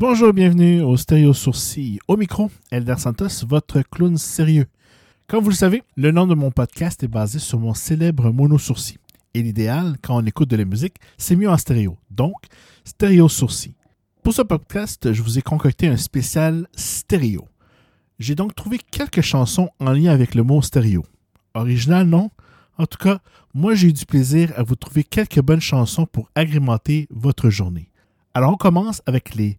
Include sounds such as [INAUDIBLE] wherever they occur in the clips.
Bonjour, bienvenue au Stéréo Sourcil. Au micro, Elder Santos, votre clown sérieux. Comme vous le savez, le nom de mon podcast est basé sur mon célèbre mono sourcil. Et l'idéal, quand on écoute de la musique, c'est mieux en stéréo. Donc, Stéréo Sourcil. Pour ce podcast, je vous ai concocté un spécial stéréo. J'ai donc trouvé quelques chansons en lien avec le mot stéréo. Original, non? En tout cas, moi j'ai eu du plaisir à vous trouver quelques bonnes chansons pour agrémenter votre journée. Alors on commence avec les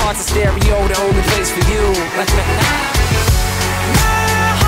heart's a stereo, the only place for you. [LAUGHS]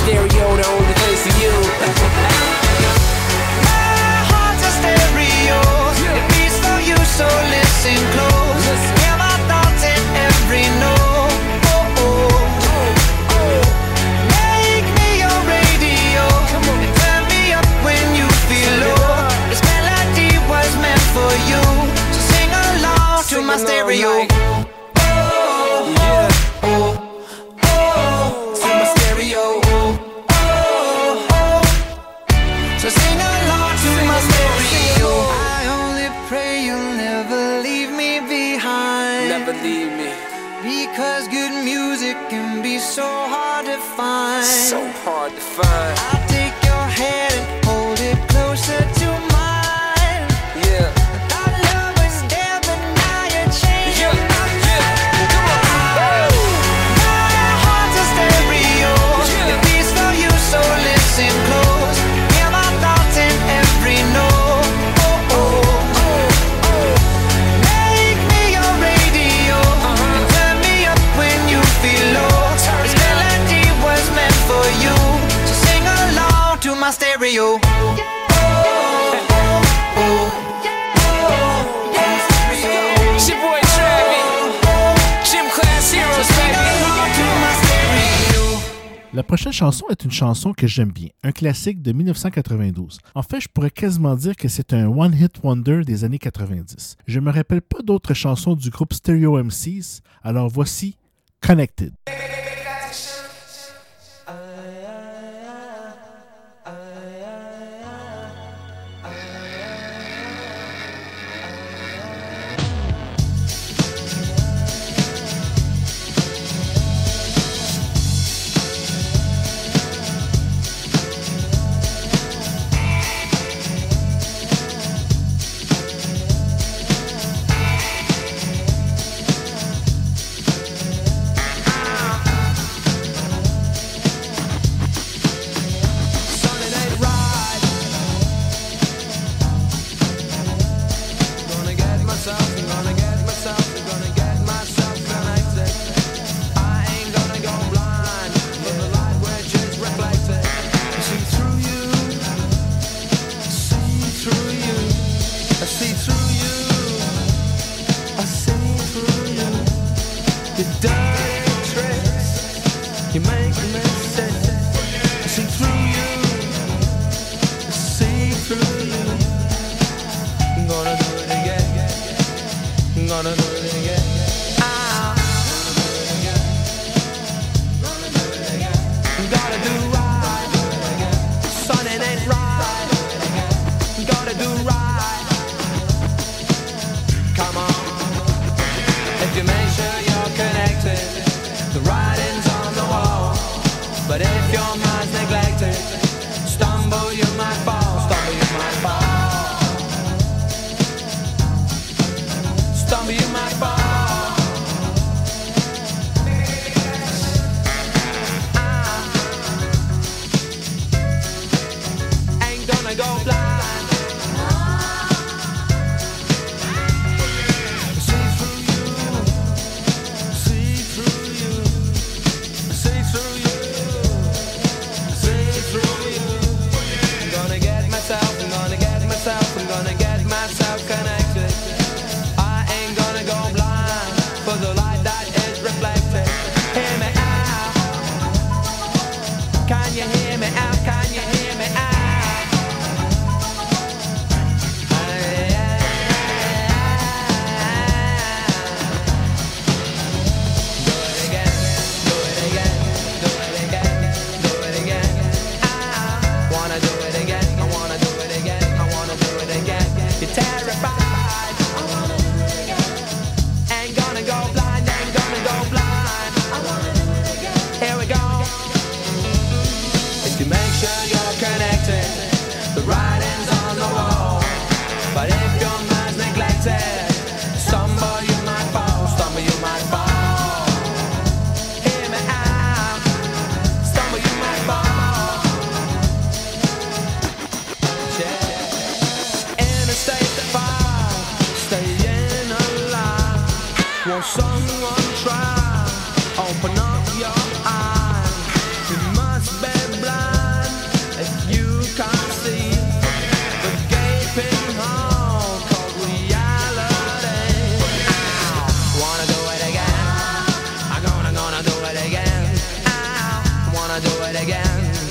stereo, the only place for you. My heart's a stereo. It beats for you, so listen close. Hear my thoughts in every note. Oh, oh. oh. Make me your radio and turn me up when you feel low. This melody was meant for you, so sing along to my along stereo. So sing along to my stereo. I only pray you'll never leave me behind. Never leave me. Because good music can be so hard to find. So hard to find. I'll prochaine chanson est une chanson que j'aime bien, un classique de 1992. En fait, je pourrais quasiment dire que c'est un one-hit wonder des années 90. Je me rappelle pas d'autres chansons du groupe Stereo MCs, alors voici. Connected.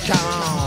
come.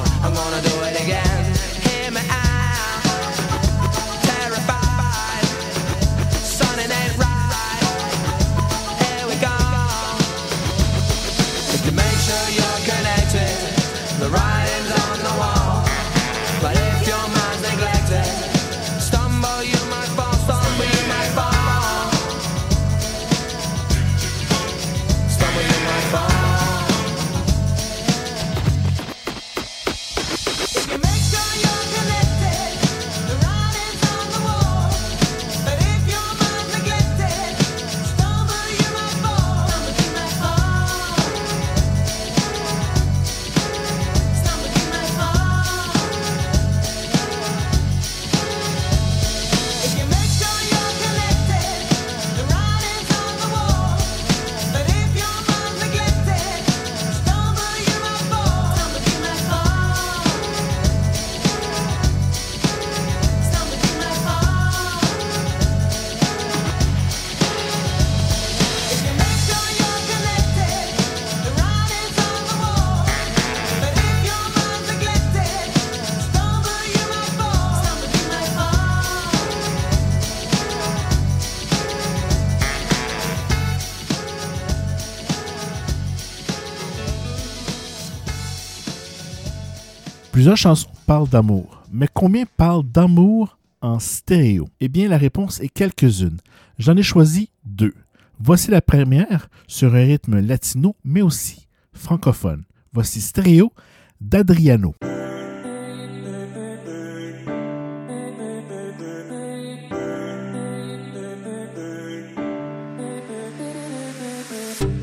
Plusieurs chansons parlent d'amour, mais combien parlent d'amour en stéréo? Eh bien, la réponse est quelques-unes. J'en ai choisi deux. Voici la première sur un rythme latino, mais aussi francophone. Voici Stéréo d'Adriano.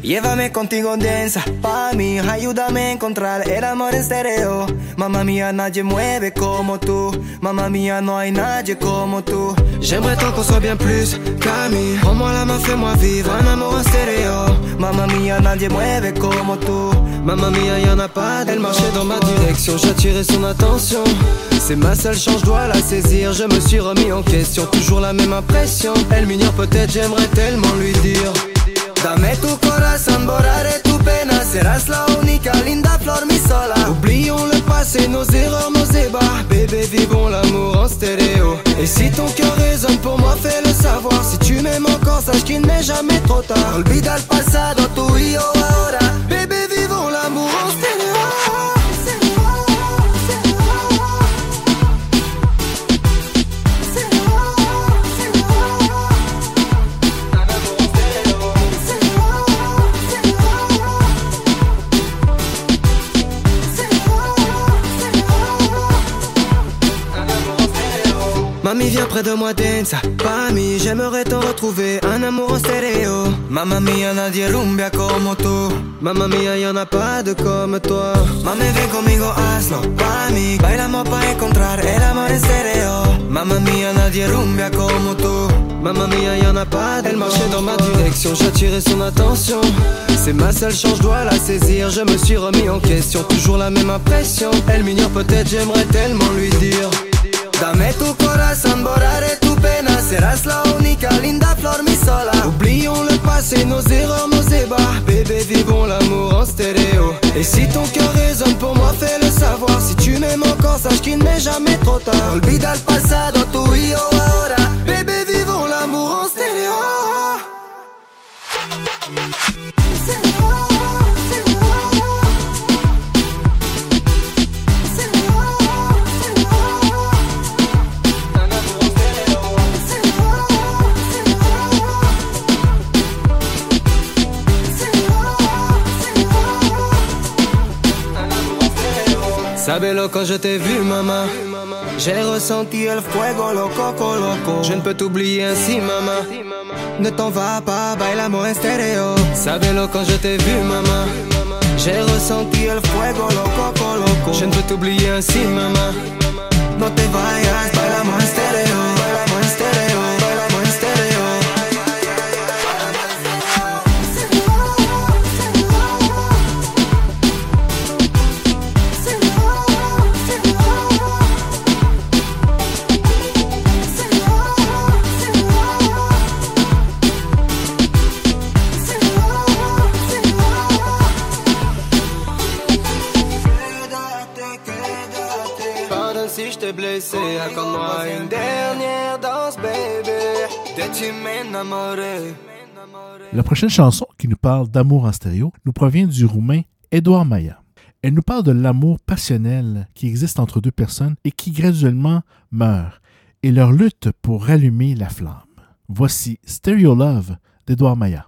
Llévame contigo densa, pa' mí, ayúdame a encontrar el amor en serio. Mamma mía, nadie mueve como tú. Mamma mía, no hay nadie como tú. J'aimerais tant qu'on soit bien plus qu'amis. Prends-moi la main, fais-moi vivre un amour en stéréo. Mamma mía, nadie mueve como tú. Mamma mía, y'en a pas Elle marchait dans ma direction, j'attirais son attention. C'est ma seule chance, je dois la saisir. Je me suis remis en question, toujours la même impression. Elle m'ignore peut-être, j'aimerais tellement lui dire. Dame corazón borraré tu pena. Serás la única linda flor, mi sola. Oublions le passé, nos erreurs, nos ébats Bébé, vivons l'amour en stéréo. Et si ton cœur résonne pour moi, fais-le savoir. Si tu m'aimes encore, sache qu'il n'est jamais trop tard. Olvida el pasado, tu y yo ahora. Bébé, vivons l'amour en stéréo. Mamie viens près de moi dance Mami j'aimerais te retrouver Un amour en stéréo. Mamma mia nadie rumbia como tú Mamma mia y'en a pas de comme toi. Mami ven conmigo hazlo Mami bailamos para encontrar el amor en stéréo. Mamma mia nadie rumbia como tú Mamma mia y'en a pas de Elle marchait dans ma direction J'attirais son attention. C'est ma seule chance je dois la saisir. Je me suis remis en question Toujours la même impression. Elle m'ignore peut-être j'aimerais tellement lui dire Dame tu corazón, borraré tu pena Serás la única linda flor, mi sola. Oublions le passé, nos erreurs, nos ébats Bébé, vivons l'amour en stéréo. Et si ton cœur résonne pour moi, fais-le savoir. Si tu m'aimes encore, sache qu'il n'est jamais trop tard. Olvida el pasado, tu y ahora. Bébé, vivons l'amour en stéréo Sabelo quand je t'ai vu maman J'ai ressenti el fuego loco loco. Je ne peux t'oublier ainsi maman Ne t'en vas pas, bailamos en stéréo. Sabelo quand je t'ai vu maman J'ai ressenti el fuego loco loco. Je ne peux t'oublier ainsi maman No te vayas, bailamos en stéréo La prochaine chanson qui nous parle d'amour en stéréo nous provient du roumain Edouard Maya. Elle nous parle de l'amour passionnel qui existe entre deux personnes et qui graduellement meurt, et leur lutte pour rallumer la flamme. Voici Stereo Love d'Edouard Maya.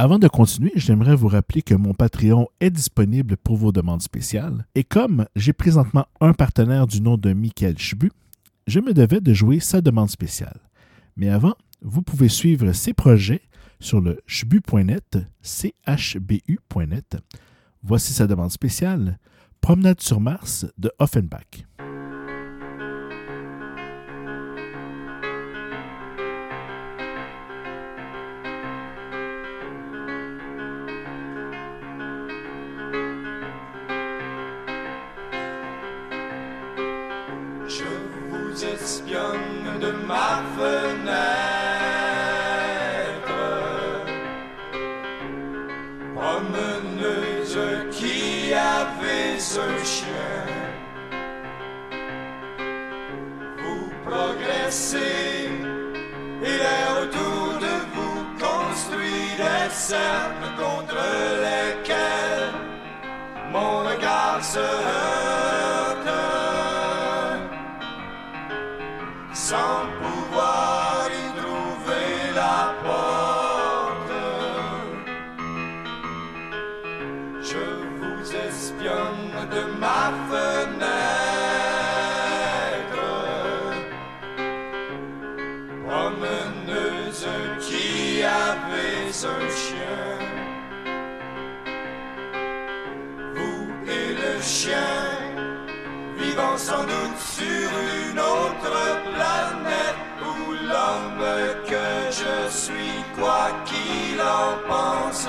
Avant de continuer, j'aimerais vous rappeler que mon Patreon est disponible pour vos demandes spéciales. Et comme j'ai présentement un partenaire du nom de Michael Chbu, je me devais de jouer sa demande spéciale. Mais avant, vous pouvez suivre ses projets sur le chbu.net, chbu.net. Voici sa demande spéciale, Promenade sur Mars de Offenbach.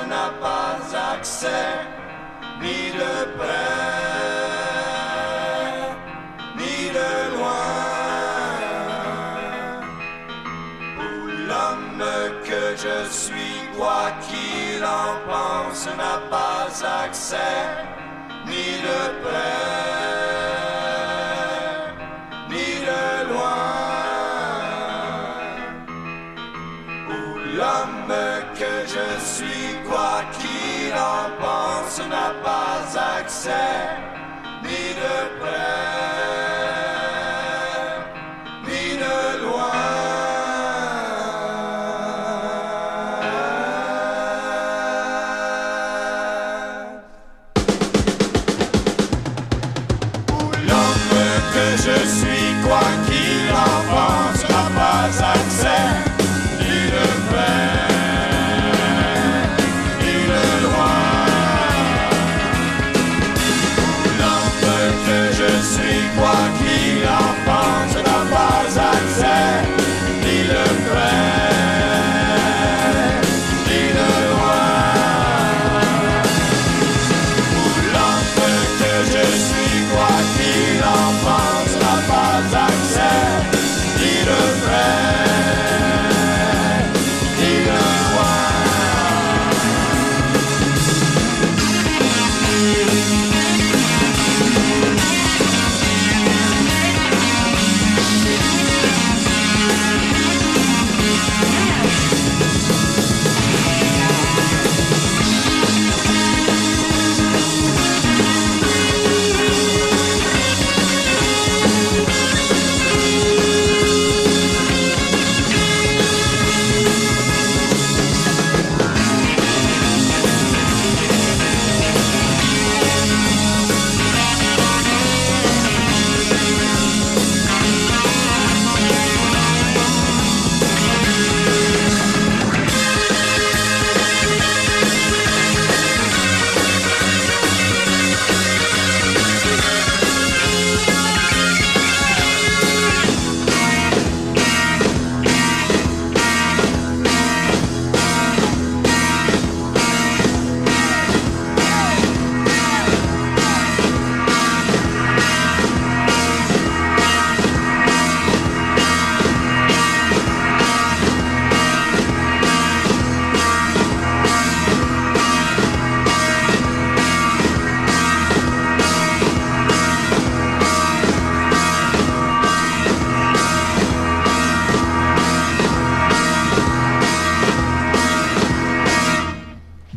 N'a pas accès ni de près quoi qu'il en pense, n'a pas accès ni de près, ni de loin. Où l'homme que je suis, quoi qu'il en pense, n'a pas accès,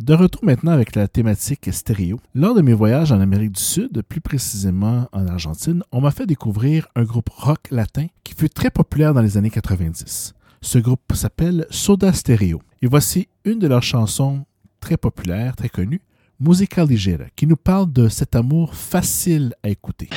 De retour maintenant avec la thématique stéréo. Lors de mes voyages en Amérique du Sud, plus précisément en Argentine, on m'a fait découvrir un groupe rock latin qui fut très populaire dans les années 90. Ce groupe s'appelle Soda Stereo. Et voici une de leurs chansons très populaire, très connu, Musica Ligera, qui nous parle de cet amour facile à écouter.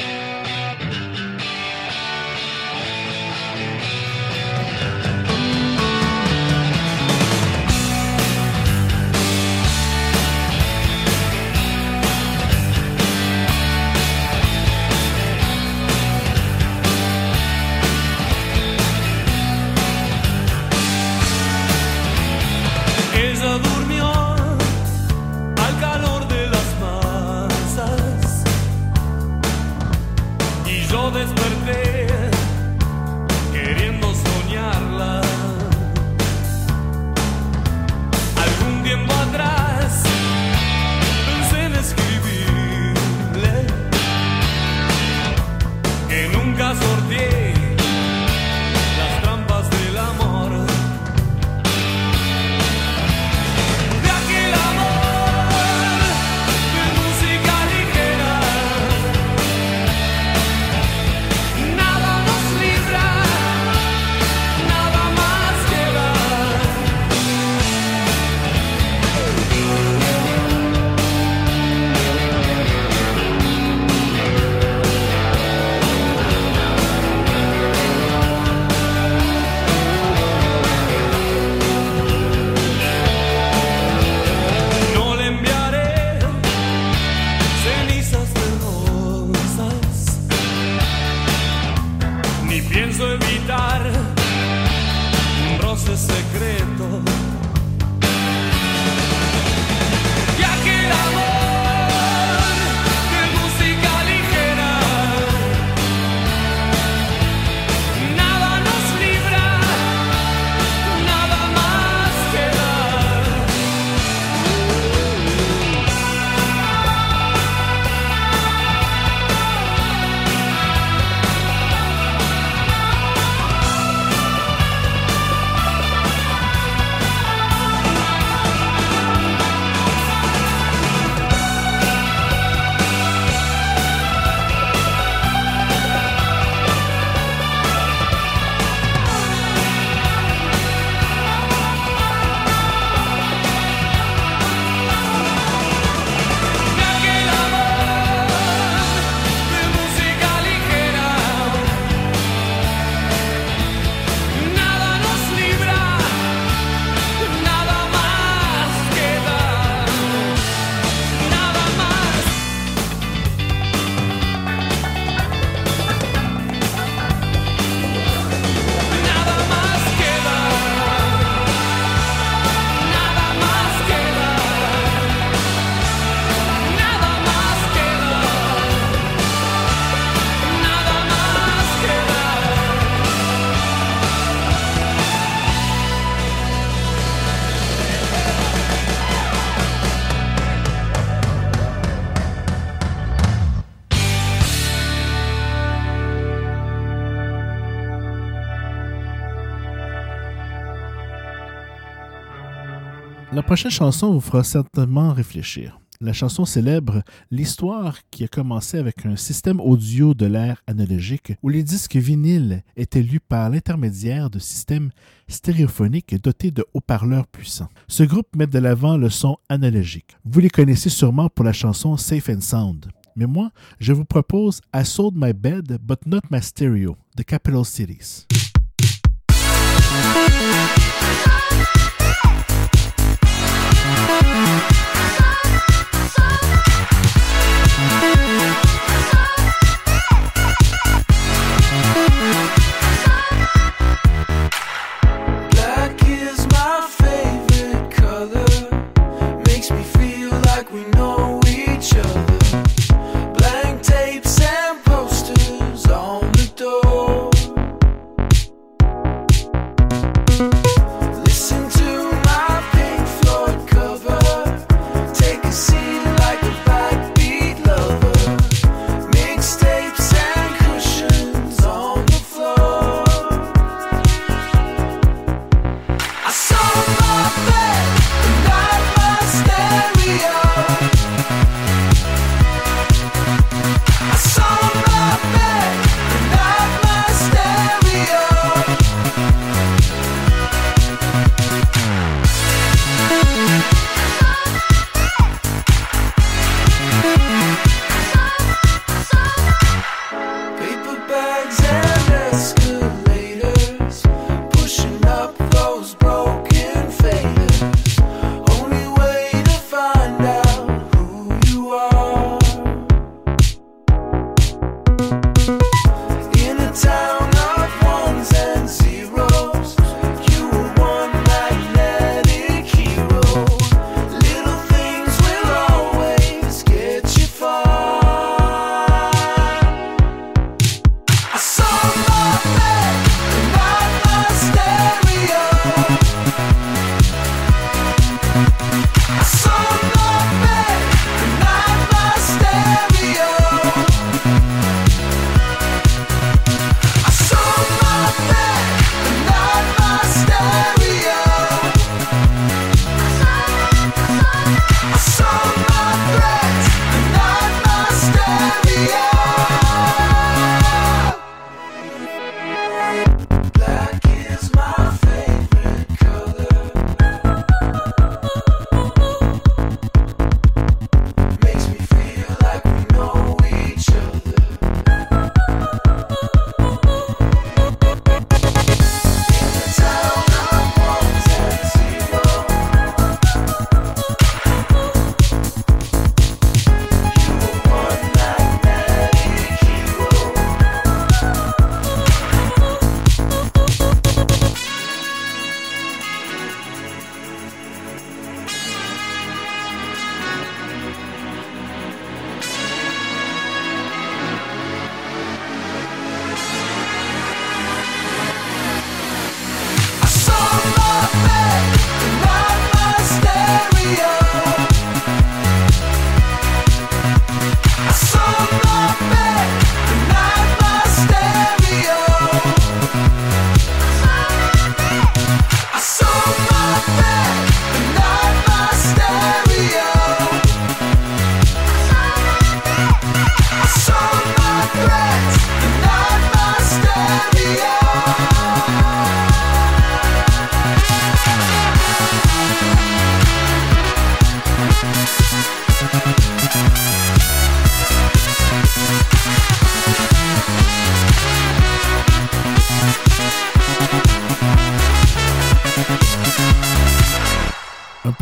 Prochaine chanson vous fera certainement réfléchir. La chanson célèbre l'histoire qui a commencé avec un système audio de l'ère analogique où les disques vinyles étaient lus par l'intermédiaire de systèmes stéréophoniques dotés de haut-parleurs puissants. Ce groupe met de l'avant le son analogique. Vous les connaissez sûrement pour la chanson Safe and Sound. Mais moi, je vous propose I Sold My Bed But Not My Stereo de Capital Cities.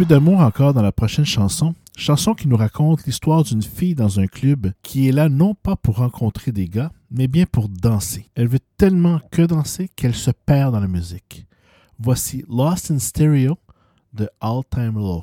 d'amour encore dans la prochaine chanson. Chanson qui nous raconte l'histoire d'une fille dans un club qui est là non pas pour rencontrer des gars, mais bien pour danser. Elle veut tellement que danser qu'elle se perd dans la musique. Voici Lost in Stereo de All Time Low.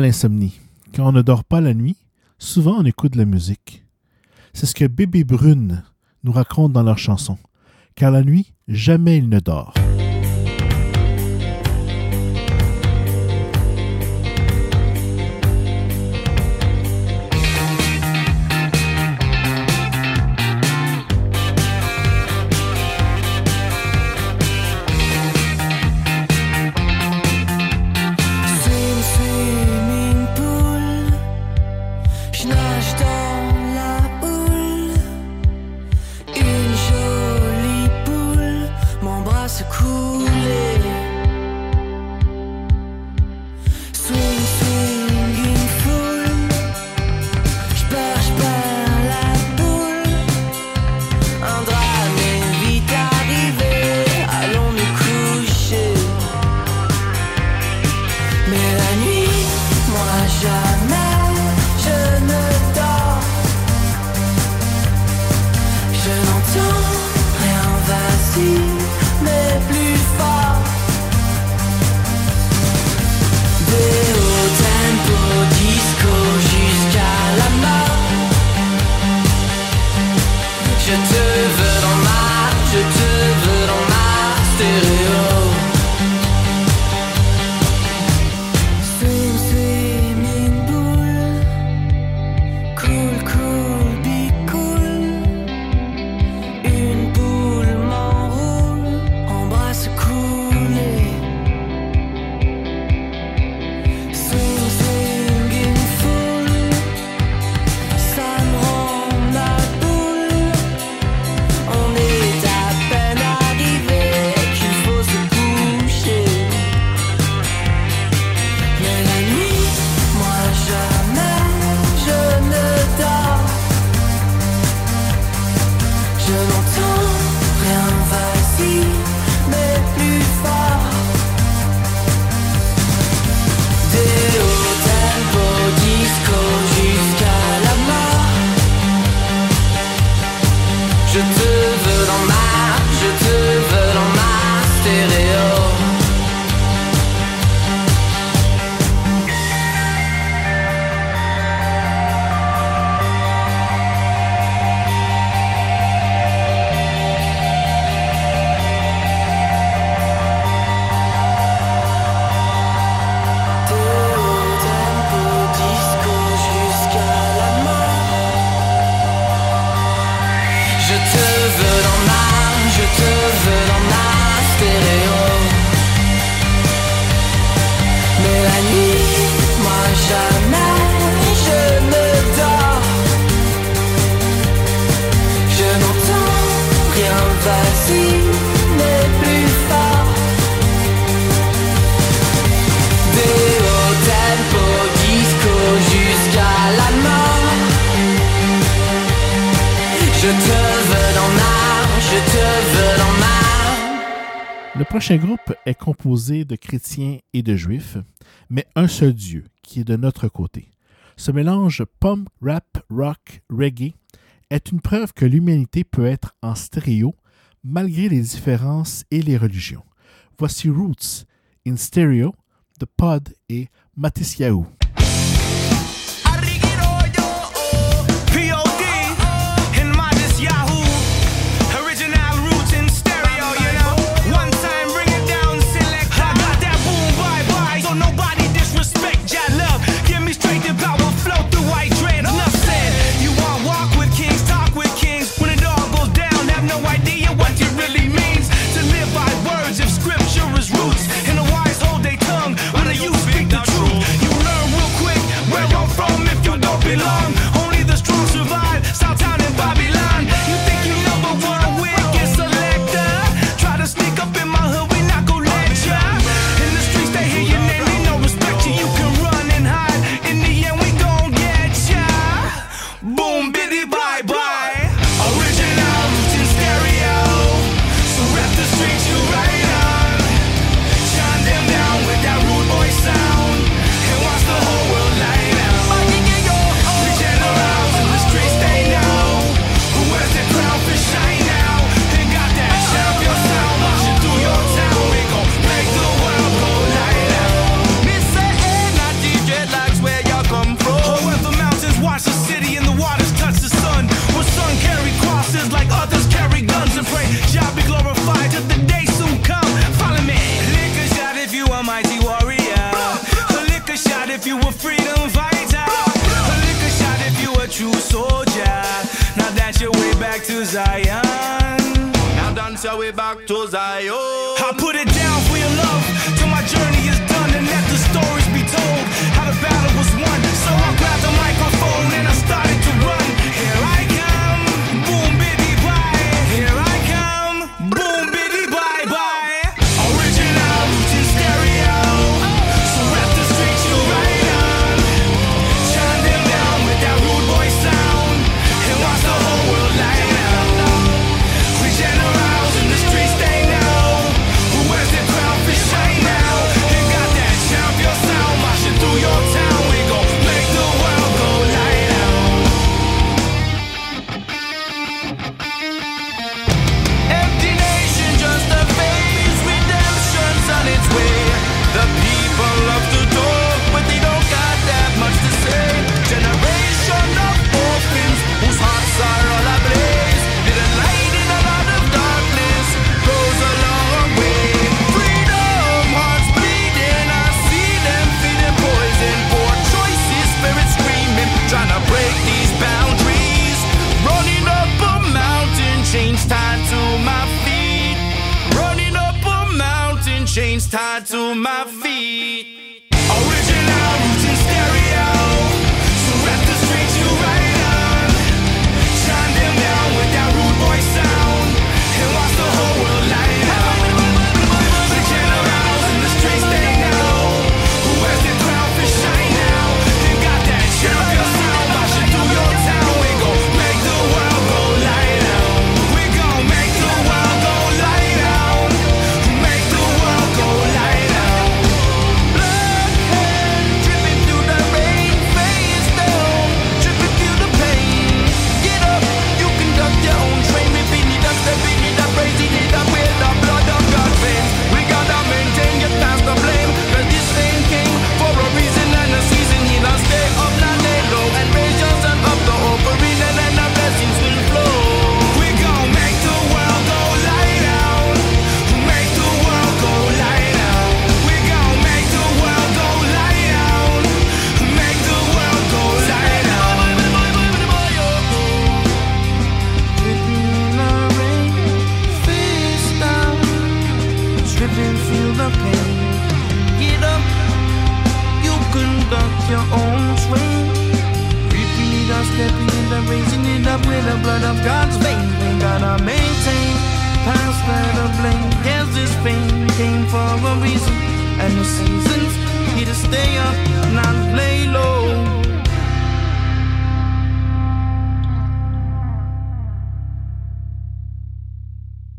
L'insomnie. Quand on ne dort pas la nuit, souvent on écoute de la musique. C'est ce que Bébé Brune nous raconte dans leur chanson. Car la nuit, jamais il ne dort. emotional prochain groupe est composé de chrétiens et de juifs, mais un seul Dieu qui est de notre côté. Ce mélange pump, rap, rock, reggae est une preuve que l'humanité peut être en stéréo malgré les différences et les religions. Voici Roots in Stereo, The Pod et Matisyahu. if you were freedom fighter. A liquor shot if you a true soldier. Now dance your way back to Zion. Now dance your way back to Zion.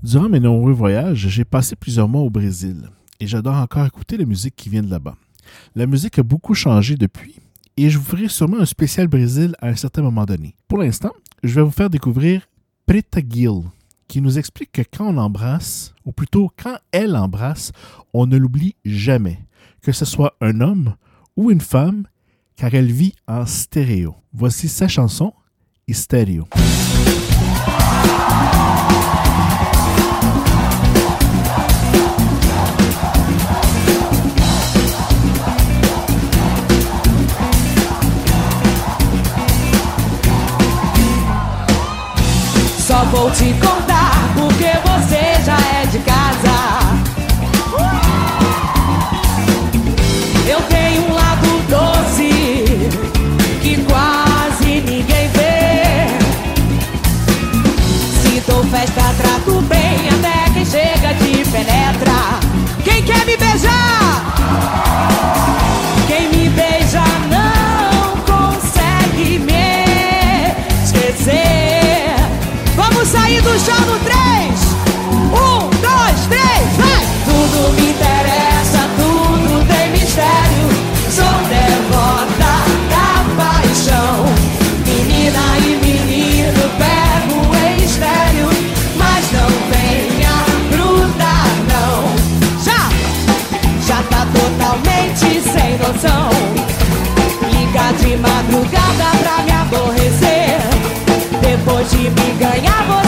Durant mes nombreux voyages, j'ai passé plusieurs mois au Brésil et j'adore encore écouter la musique qui vient de là-bas. La musique a beaucoup changé depuis et je vous ferai sûrement un spécial Brésil à un certain moment donné. Pour l'instant, je vais vous faire découvrir Preta Gil qui nous explique que quand on embrasse, ou plutôt quand elle embrasse, on ne l'oublie jamais, que ce soit un homme ou une femme, car elle vit en stéréo. Voici sa chanson, Estéreo. Bầu. Já tá totalmente sem noção. Liga de madrugada pra me aborrecer. Depois de me ganhar, você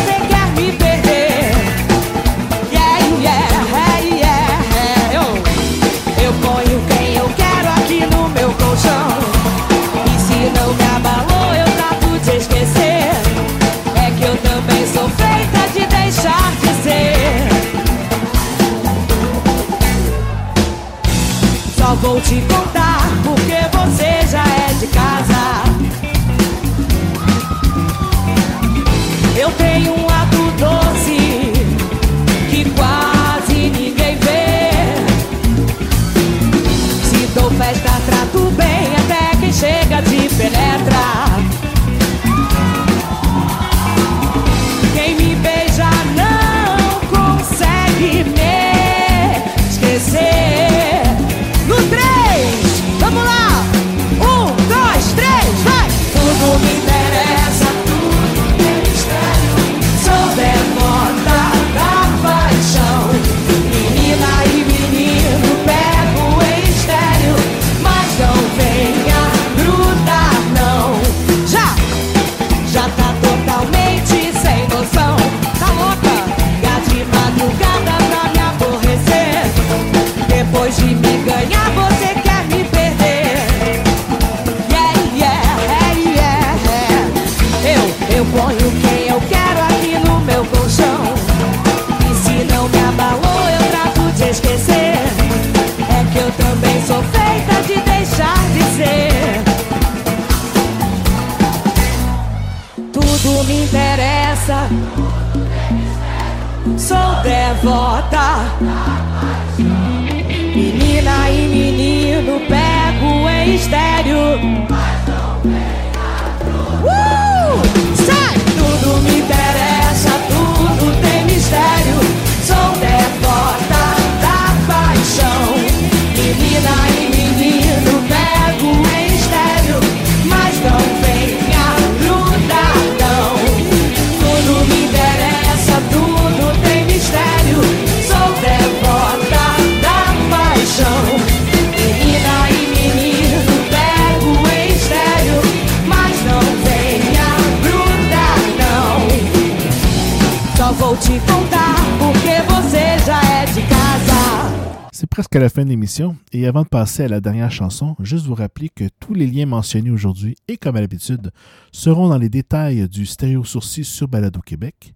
C'est presque à la fin de l'émission et avant de passer à la dernière chanson, juste vous rappeler que tous les liens mentionnés aujourd'hui et comme à l'habitude seront dans les détails du stéréo sourcil sur Balado Québec.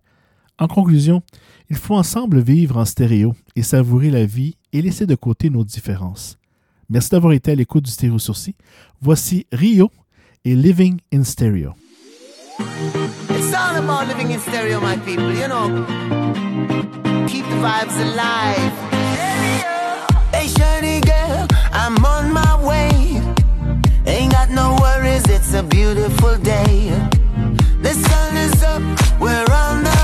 En conclusion, il faut ensemble vivre en stéréo et savourer la vie et laisser de côté nos différences. Merci d'avoir été à l'écoute du stéréo sourcil. Voici Rio et Living in Stereo. All about living in stereo, my people, you know. Keep the vibes alive. Hey, shiny girl, I'm on my way. Ain't got no worries, it's a beautiful day. The sun is up, we're on the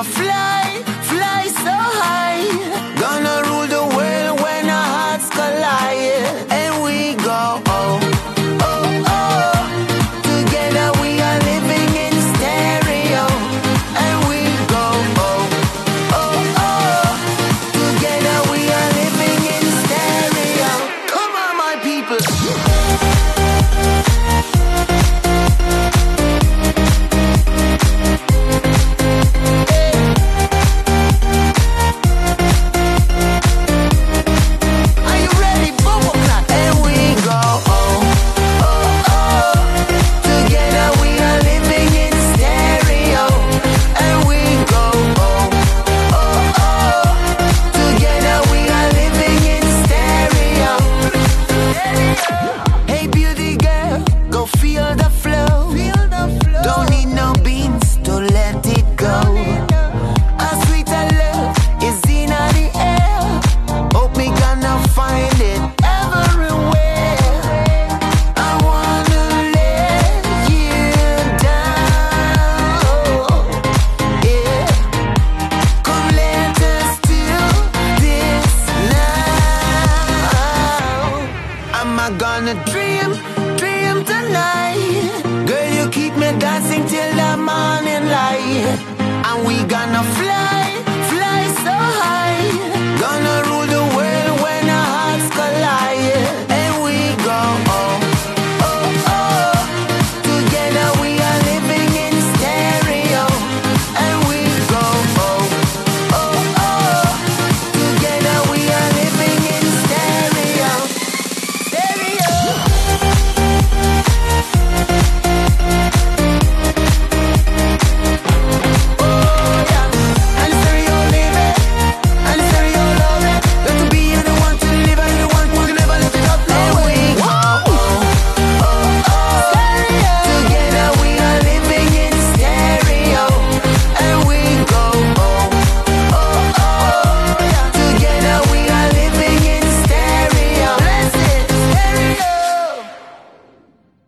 Gonna fly, fly so high. Gonna rule the world when our hearts collide. And we go